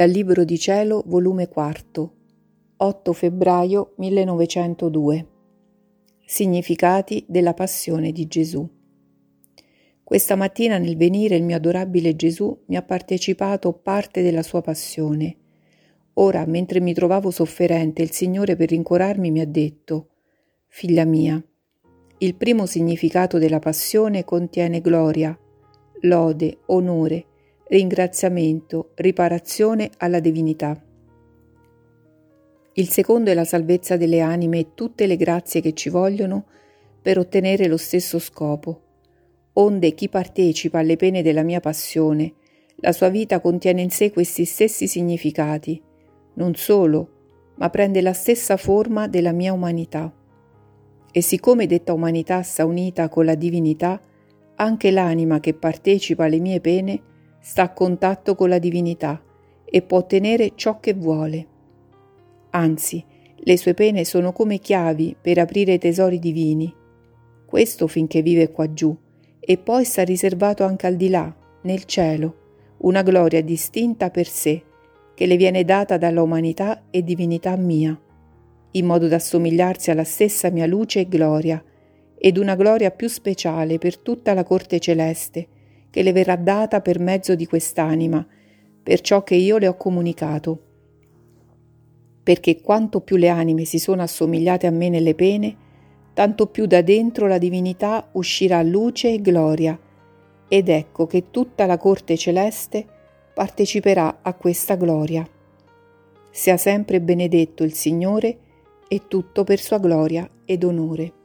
Dal Libro di Cielo, volume 4, 8 febbraio 1902. Significati della passione di Gesù. Questa mattina nel venire il mio adorabile Gesù mi ha partecipato parte della sua passione. Ora, mentre mi trovavo sofferente, il Signore per rincuorarmi mi ha detto, Figlia mia, il primo significato della passione contiene gloria, lode, onore, ringraziamento, riparazione alla divinità. Il secondo è la salvezza delle anime e tutte le grazie che ci vogliono per ottenere lo stesso scopo. Onde chi partecipa alle pene della mia passione, la sua vita contiene in sé questi stessi significati, non solo, ma prende la stessa forma della mia umanità. E siccome detta umanità sta unita con la divinità, anche l'anima che partecipa alle mie pene sta a contatto con la divinità e può ottenere ciò che vuole. Anzi, le sue pene sono come chiavi per aprire i tesori divini. Questo finché vive qua giù, e poi sta riservato anche al di là, nel cielo, una gloria distinta per sé, che le viene data dalla umanità e divinità mia, in modo da assomigliarsi alla stessa mia luce e gloria, ed una gloria più speciale per tutta la corte celeste, che le verrà data per mezzo di quest'anima, per ciò che io le ho comunicato. Perché quanto più le anime si sono assomigliate a me nelle pene, tanto più da dentro la divinità uscirà luce e gloria, ed ecco che tutta la corte celeste parteciperà a questa gloria. Sia sempre benedetto il Signore e tutto per sua gloria ed onore.